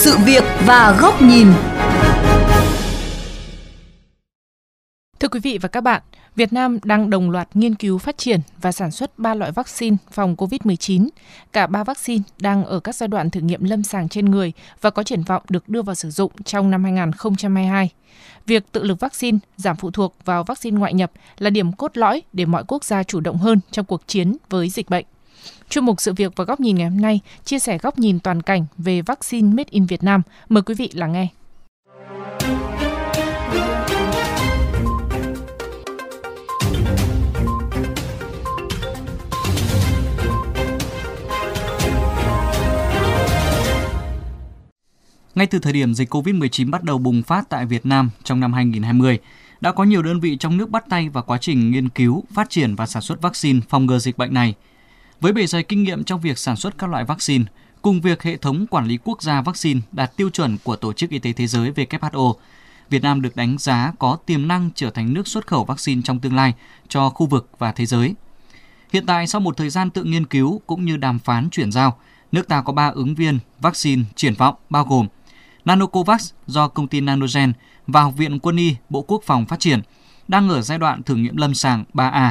sự việc và góc nhìn. Thưa quý vị và các bạn, Việt Nam đang đồng loạt nghiên cứu phát triển và sản xuất 3 loại vaccine phòng COVID-19. Cả 3 vaccine đang ở các giai đoạn thử nghiệm lâm sàng trên người và có triển vọng được đưa vào sử dụng trong năm 2022. Việc tự lực vaccine, giảm phụ thuộc vào vaccine ngoại nhập là điểm cốt lõi để mọi quốc gia chủ động hơn trong cuộc chiến với dịch bệnh. Chuyên mục sự việc và góc nhìn ngày hôm nay chia sẻ góc nhìn toàn cảnh về vaccine made in Việt Nam. Mời quý vị lắng nghe. Ngay từ thời điểm dịch COVID-19 bắt đầu bùng phát tại Việt Nam trong năm 2020, đã có nhiều đơn vị trong nước bắt tay vào quá trình nghiên cứu, phát triển và sản xuất vaccine phòng ngừa dịch bệnh này. Với bề dày kinh nghiệm trong việc sản xuất các loại vaccine, cùng việc hệ thống quản lý quốc gia vaccine đạt tiêu chuẩn của Tổ chức Y tế Thế giới WHO, Việt Nam được đánh giá có tiềm năng trở thành nước xuất khẩu vaccine trong tương lai cho khu vực và thế giới. Hiện tại, sau một thời gian tự nghiên cứu cũng như đàm phán chuyển giao, nước ta có 3 ứng viên vaccine triển vọng bao gồm Nanocovax do công ty Nanogen và Học viện Quân y Bộ Quốc phòng phát triển, đang ở giai đoạn thử nghiệm lâm sàng 3A.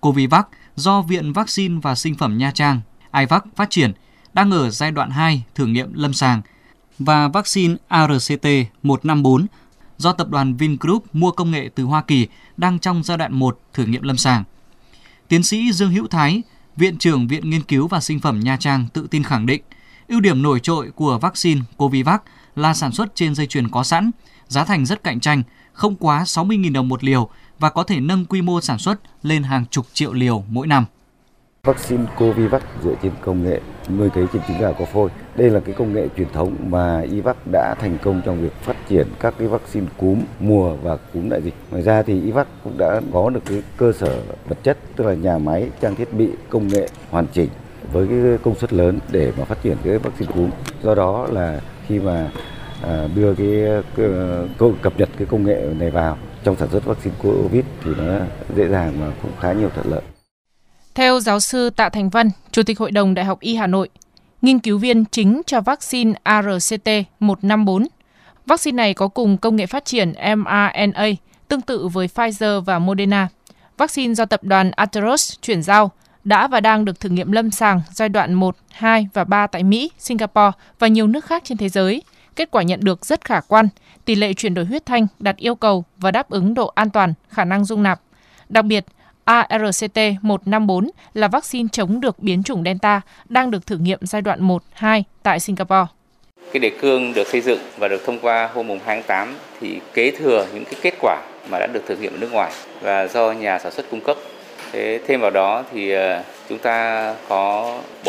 Covivac do Viện Vaccine và Sinh phẩm Nha Trang, IVAC phát triển, đang ở giai đoạn 2 thử nghiệm lâm sàng và vaccine ARCT-154 do tập đoàn Vingroup mua công nghệ từ Hoa Kỳ đang trong giai đoạn 1 thử nghiệm lâm sàng. Tiến sĩ Dương Hữu Thái, Viện trưởng Viện Nghiên cứu và Sinh phẩm Nha Trang tự tin khẳng định, ưu điểm nổi trội của vaccine Covivac là sản xuất trên dây chuyền có sẵn, giá thành rất cạnh tranh, không quá 60.000 đồng một liều và có thể nâng quy mô sản xuất lên hàng chục triệu liều mỗi năm. Vaccine Covivac dựa trên công nghệ nuôi cấy trên trứng gà có phôi. Đây là cái công nghệ truyền thống mà Ivac đã thành công trong việc phát triển các cái vaccine cúm mùa và cúm đại dịch. Ngoài ra thì Ivac cũng đã có được cái cơ sở vật chất tức là nhà máy, trang thiết bị, công nghệ hoàn chỉnh với cái công suất lớn để mà phát triển cái vaccine cúm. Do đó là khi mà à, đưa cái, ờ, cái cập nhật cái công nghệ này vào trong sản xuất vaccine COVID thì nó dễ dàng mà cũng khá nhiều thuận lợi. Theo giáo sư Tạ Thành Văn, Chủ tịch Hội đồng Đại học Y Hà Nội, nghiên cứu viên chính cho vaccine ARCT-154. Vaccine này có cùng công nghệ phát triển mRNA, tương tự với Pfizer và Moderna. Vaccine do tập đoàn Atheros chuyển giao đã và đang được thử nghiệm lâm sàng giai đoạn 1, 2 và 3 tại Mỹ, Singapore và nhiều nước khác trên thế giới. Kết quả nhận được rất khả quan, tỷ lệ chuyển đổi huyết thanh đạt yêu cầu và đáp ứng độ an toàn, khả năng dung nạp. Đặc biệt, ARCT-154 là vaccine chống được biến chủng Delta đang được thử nghiệm giai đoạn 1, 2 tại Singapore. Cái đề cương được xây dựng và được thông qua hôm 2 tháng 8 thì kế thừa những cái kết quả mà đã được thử nghiệm ở nước ngoài và do nhà sản xuất cung cấp. Thế thêm vào đó thì ờ, chúng ta có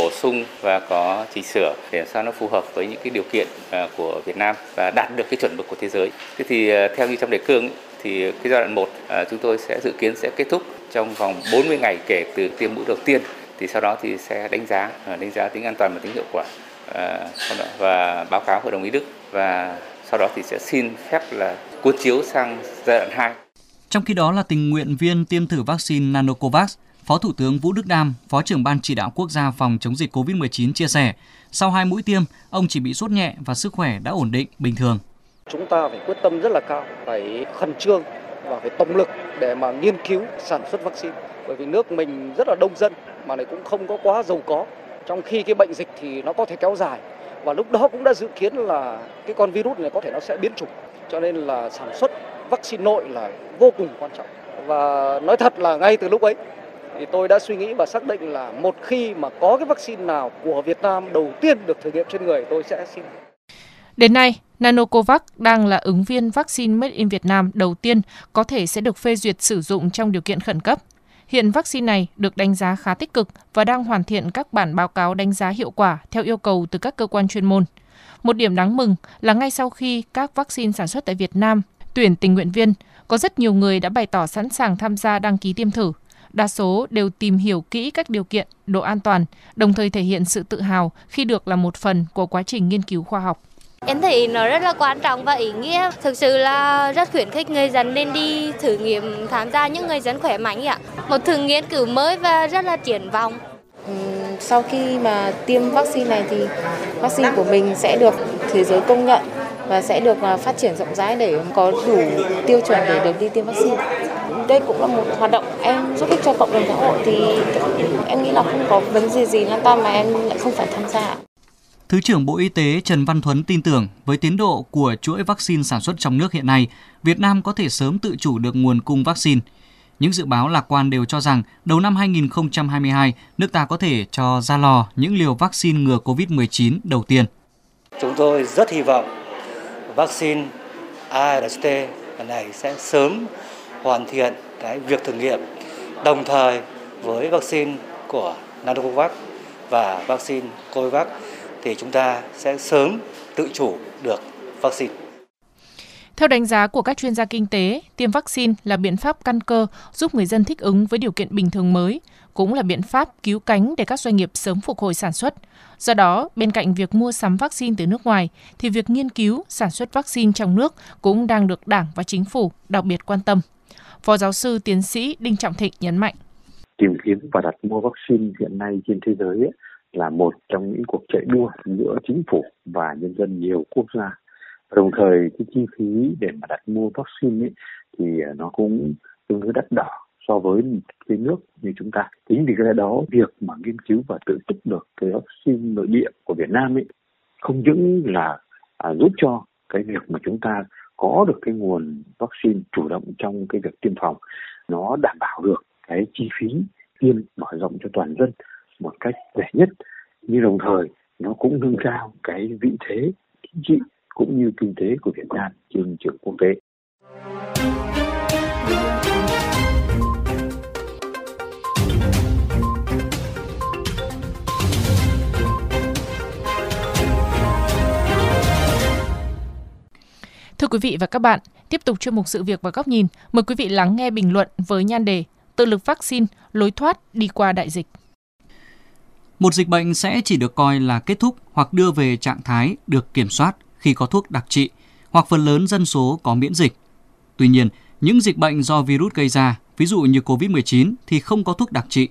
bổ sung và có chỉnh sửa để sao nó phù hợp với những cái điều kiện à, của Việt Nam và đạt được cái chuẩn mực của thế giới. Thế thì à, theo như trong đề cương thì cái giai đoạn 1 à, chúng tôi sẽ dự kiến sẽ kết thúc trong vòng 40 ngày kể từ tiêm mũi đầu tiên thì sau đó thì sẽ đánh giá đánh giá tính an toàn và tính hiệu quả và báo cáo hội đồng ý đức và sau đó thì sẽ xin phép là cuốn chiếu sang giai đoạn 2. Trong khi đó là tình nguyện viên tiêm thử vaccine Nanocovax, Phó Thủ tướng Vũ Đức Đam, Phó trưởng Ban chỉ đạo quốc gia phòng chống dịch COVID-19 chia sẻ, sau hai mũi tiêm, ông chỉ bị sốt nhẹ và sức khỏe đã ổn định, bình thường. Chúng ta phải quyết tâm rất là cao, phải khẩn trương và phải tổng lực để mà nghiên cứu sản xuất vaccine. Bởi vì nước mình rất là đông dân mà lại cũng không có quá giàu có. Trong khi cái bệnh dịch thì nó có thể kéo dài và lúc đó cũng đã dự kiến là cái con virus này có thể nó sẽ biến chủng. Cho nên là sản xuất vaccine nội là vô cùng quan trọng. Và nói thật là ngay từ lúc ấy thì tôi đã suy nghĩ và xác định là một khi mà có cái vaccine nào của Việt Nam đầu tiên được thử nghiệm trên người tôi sẽ xin. Đến nay, Nanocovax đang là ứng viên vaccine made in Việt Nam đầu tiên có thể sẽ được phê duyệt sử dụng trong điều kiện khẩn cấp. Hiện vaccine này được đánh giá khá tích cực và đang hoàn thiện các bản báo cáo đánh giá hiệu quả theo yêu cầu từ các cơ quan chuyên môn. Một điểm đáng mừng là ngay sau khi các vaccine sản xuất tại Việt Nam tuyển tình nguyện viên, có rất nhiều người đã bày tỏ sẵn sàng tham gia đăng ký tiêm thử. Đa số đều tìm hiểu kỹ các điều kiện, độ an toàn, đồng thời thể hiện sự tự hào khi được là một phần của quá trình nghiên cứu khoa học. Em thấy nó rất là quan trọng và ý nghĩa. Thực sự là rất khuyến khích người dân nên đi thử nghiệm tham gia những người dân khỏe mạnh ạ. Một thử nghiên cứu mới và rất là triển vọng. Sau khi mà tiêm vaccine này thì vaccine của mình sẽ được thế giới công nhận và sẽ được à, phát triển rộng rãi để có đủ tiêu chuẩn để được đi tiêm vaccine. Đây cũng là một hoạt động em giúp ích cho cộng đồng xã hội thì em nghĩ là không có vấn đề gì liên quan mà em lại không phải tham gia. Thứ trưởng Bộ Y tế Trần Văn Thuấn tin tưởng với tiến độ của chuỗi vaccine sản xuất trong nước hiện nay, Việt Nam có thể sớm tự chủ được nguồn cung vaccine. Những dự báo lạc quan đều cho rằng đầu năm 2022, nước ta có thể cho ra lò những liều vaccine ngừa COVID-19 đầu tiên. Chúng tôi rất hy vọng vaccine ARST này sẽ sớm hoàn thiện cái việc thử nghiệm đồng thời với vaccine của Nanocovax và vaccine Covax thì chúng ta sẽ sớm tự chủ được vaccine. Theo đánh giá của các chuyên gia kinh tế, tiêm vaccine là biện pháp căn cơ giúp người dân thích ứng với điều kiện bình thường mới, cũng là biện pháp cứu cánh để các doanh nghiệp sớm phục hồi sản xuất. Do đó, bên cạnh việc mua sắm vaccine từ nước ngoài, thì việc nghiên cứu, sản xuất vaccine trong nước cũng đang được Đảng và Chính phủ đặc biệt quan tâm. Phó giáo sư tiến sĩ Đinh Trọng Thịnh nhấn mạnh. Tìm kiếm và đặt mua vaccine hiện nay trên thế giới ấy, là một trong những cuộc chạy đua giữa chính phủ và nhân dân nhiều quốc gia. Đồng thời cái chi phí để mà đặt mua vaccine ấy, thì à, nó cũng tương đối đắt đỏ so với cái nước như chúng ta. Chính vì cái đó việc mà nghiên cứu và tự túc được cái vaccine nội địa của Việt Nam ấy không những là à, giúp cho cái việc mà chúng ta có được cái nguồn vaccine chủ động trong cái việc tiêm phòng, nó đảm bảo được cái chi phí tiêm mở rộng cho toàn dân một cách rẻ nhất, nhưng đồng thời nó cũng nâng cao cái vị thế chính trị cũng như kinh tế của Việt Nam trên trường quốc tế. Thưa quý vị và các bạn, tiếp tục chuyên mục sự việc và góc nhìn, mời quý vị lắng nghe bình luận với nhan đề Tự lực vaccine, lối thoát đi qua đại dịch. Một dịch bệnh sẽ chỉ được coi là kết thúc hoặc đưa về trạng thái được kiểm soát khi có thuốc đặc trị hoặc phần lớn dân số có miễn dịch. Tuy nhiên, những dịch bệnh do virus gây ra, ví dụ như COVID-19 thì không có thuốc đặc trị.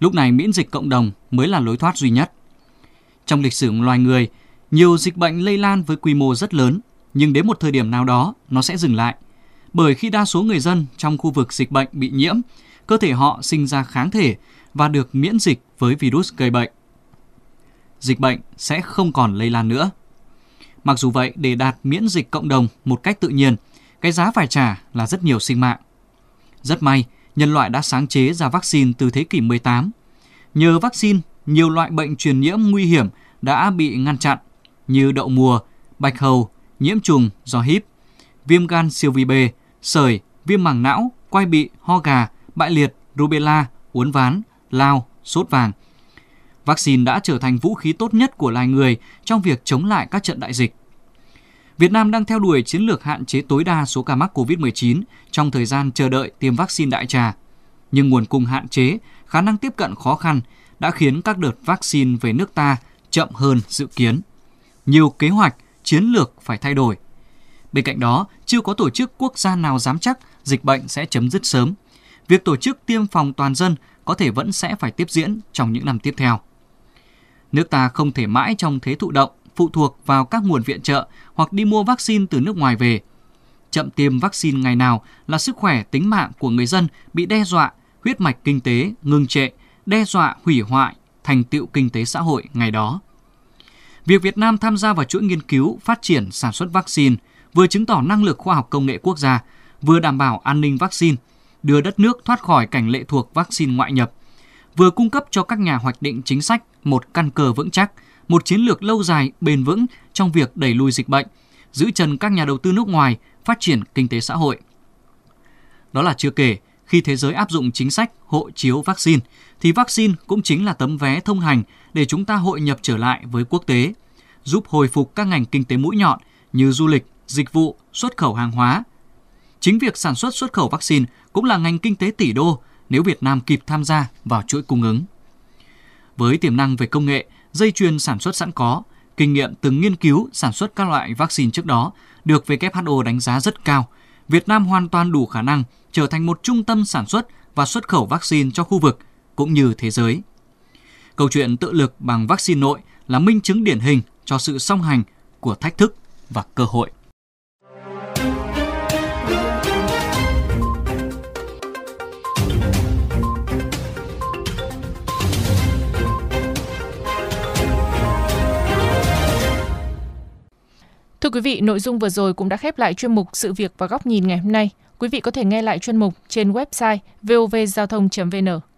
Lúc này miễn dịch cộng đồng mới là lối thoát duy nhất. Trong lịch sử loài người, nhiều dịch bệnh lây lan với quy mô rất lớn, nhưng đến một thời điểm nào đó nó sẽ dừng lại. Bởi khi đa số người dân trong khu vực dịch bệnh bị nhiễm, cơ thể họ sinh ra kháng thể và được miễn dịch với virus gây bệnh. Dịch bệnh sẽ không còn lây lan nữa. Mặc dù vậy, để đạt miễn dịch cộng đồng một cách tự nhiên, cái giá phải trả là rất nhiều sinh mạng. Rất may, nhân loại đã sáng chế ra vaccine từ thế kỷ 18. Nhờ vaccine, nhiều loại bệnh truyền nhiễm nguy hiểm đã bị ngăn chặn như đậu mùa, bạch hầu, nhiễm trùng do híp, viêm gan siêu vi B, sởi, viêm màng não, quai bị, ho gà, bại liệt, rubella, uốn ván, lao, sốt vàng. Vaccine đã trở thành vũ khí tốt nhất của loài người trong việc chống lại các trận đại dịch. Việt Nam đang theo đuổi chiến lược hạn chế tối đa số ca mắc COVID-19 trong thời gian chờ đợi tiêm vaccine đại trà. Nhưng nguồn cung hạn chế, khả năng tiếp cận khó khăn đã khiến các đợt vaccine về nước ta chậm hơn dự kiến. Nhiều kế hoạch, chiến lược phải thay đổi. Bên cạnh đó, chưa có tổ chức quốc gia nào dám chắc dịch bệnh sẽ chấm dứt sớm. Việc tổ chức tiêm phòng toàn dân có thể vẫn sẽ phải tiếp diễn trong những năm tiếp theo. Nước ta không thể mãi trong thế thụ động, phụ thuộc vào các nguồn viện trợ hoặc đi mua vaccine từ nước ngoài về. Chậm tiêm vaccine ngày nào là sức khỏe tính mạng của người dân bị đe dọa, huyết mạch kinh tế ngừng trệ, đe dọa hủy hoại thành tựu kinh tế xã hội ngày đó. Việc Việt Nam tham gia vào chuỗi nghiên cứu, phát triển, sản xuất vaccine vừa chứng tỏ năng lực khoa học công nghệ quốc gia, vừa đảm bảo an ninh vaccine, đưa đất nước thoát khỏi cảnh lệ thuộc vaccine ngoại nhập, vừa cung cấp cho các nhà hoạch định chính sách một căn cơ vững chắc, một chiến lược lâu dài bền vững trong việc đẩy lùi dịch bệnh, giữ chân các nhà đầu tư nước ngoài phát triển kinh tế xã hội. Đó là chưa kể, khi thế giới áp dụng chính sách hộ chiếu vaccine, thì vaccine cũng chính là tấm vé thông hành để chúng ta hội nhập trở lại với quốc tế, giúp hồi phục các ngành kinh tế mũi nhọn như du lịch, dịch vụ, xuất khẩu hàng hóa. Chính việc sản xuất xuất khẩu vaccine cũng là ngành kinh tế tỷ đô nếu Việt Nam kịp tham gia vào chuỗi cung ứng. Với tiềm năng về công nghệ, dây chuyền sản xuất sẵn có, kinh nghiệm từng nghiên cứu sản xuất các loại vaccine trước đó được WHO đánh giá rất cao, Việt Nam hoàn toàn đủ khả năng trở thành một trung tâm sản xuất và xuất khẩu vaccine cho khu vực cũng như thế giới. Câu chuyện tự lực bằng vaccine nội là minh chứng điển hình cho sự song hành của thách thức và cơ hội. Quý vị, nội dung vừa rồi cũng đã khép lại chuyên mục Sự việc và góc nhìn ngày hôm nay. Quý vị có thể nghe lại chuyên mục trên website vovgiao thông.vn.